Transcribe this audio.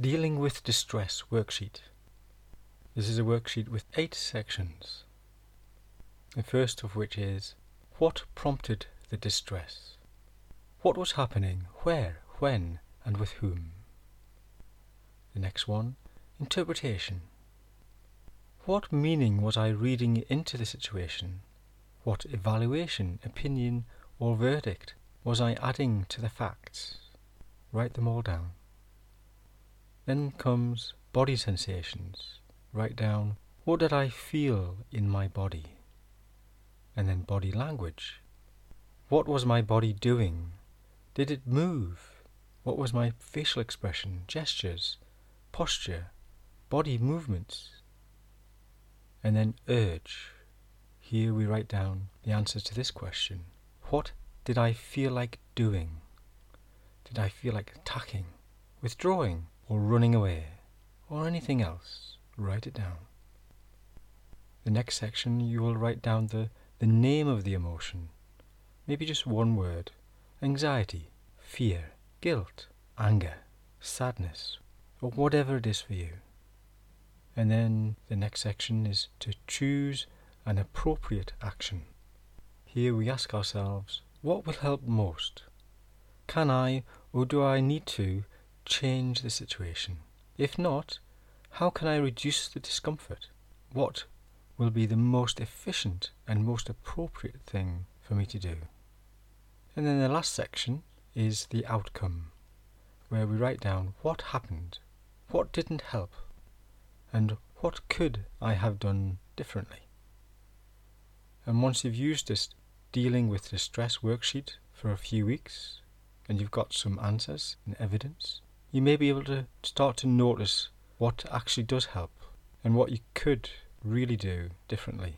Dealing with Distress worksheet. This is a worksheet with eight sections. The first of which is What prompted the distress? What was happening, where, when, and with whom? The next one, Interpretation. What meaning was I reading into the situation? What evaluation, opinion, or verdict was I adding to the facts? Write them all down. Then comes body sensations. Write down what did I feel in my body? And then body language. What was my body doing? Did it move? What was my facial expression, gestures, posture, body movements? And then urge. Here we write down the answer to this question. What did I feel like doing? Did I feel like attacking, withdrawing, or running away, or anything else? Write it down. The next section you will write down the, the name of the emotion, maybe just one word anxiety, fear, guilt, anger, sadness, or whatever it is for you. And then the next section is to choose an appropriate action. Here we ask ourselves, what will help most? Can I or do I need to change the situation? If not, how can I reduce the discomfort? What will be the most efficient and most appropriate thing for me to do? And then the last section is the outcome, where we write down what happened, what didn't help, and what could I have done differently. And once you've used this dealing with distress worksheet for a few weeks and you've got some answers and evidence, you may be able to start to notice what actually does help and what you could really do differently.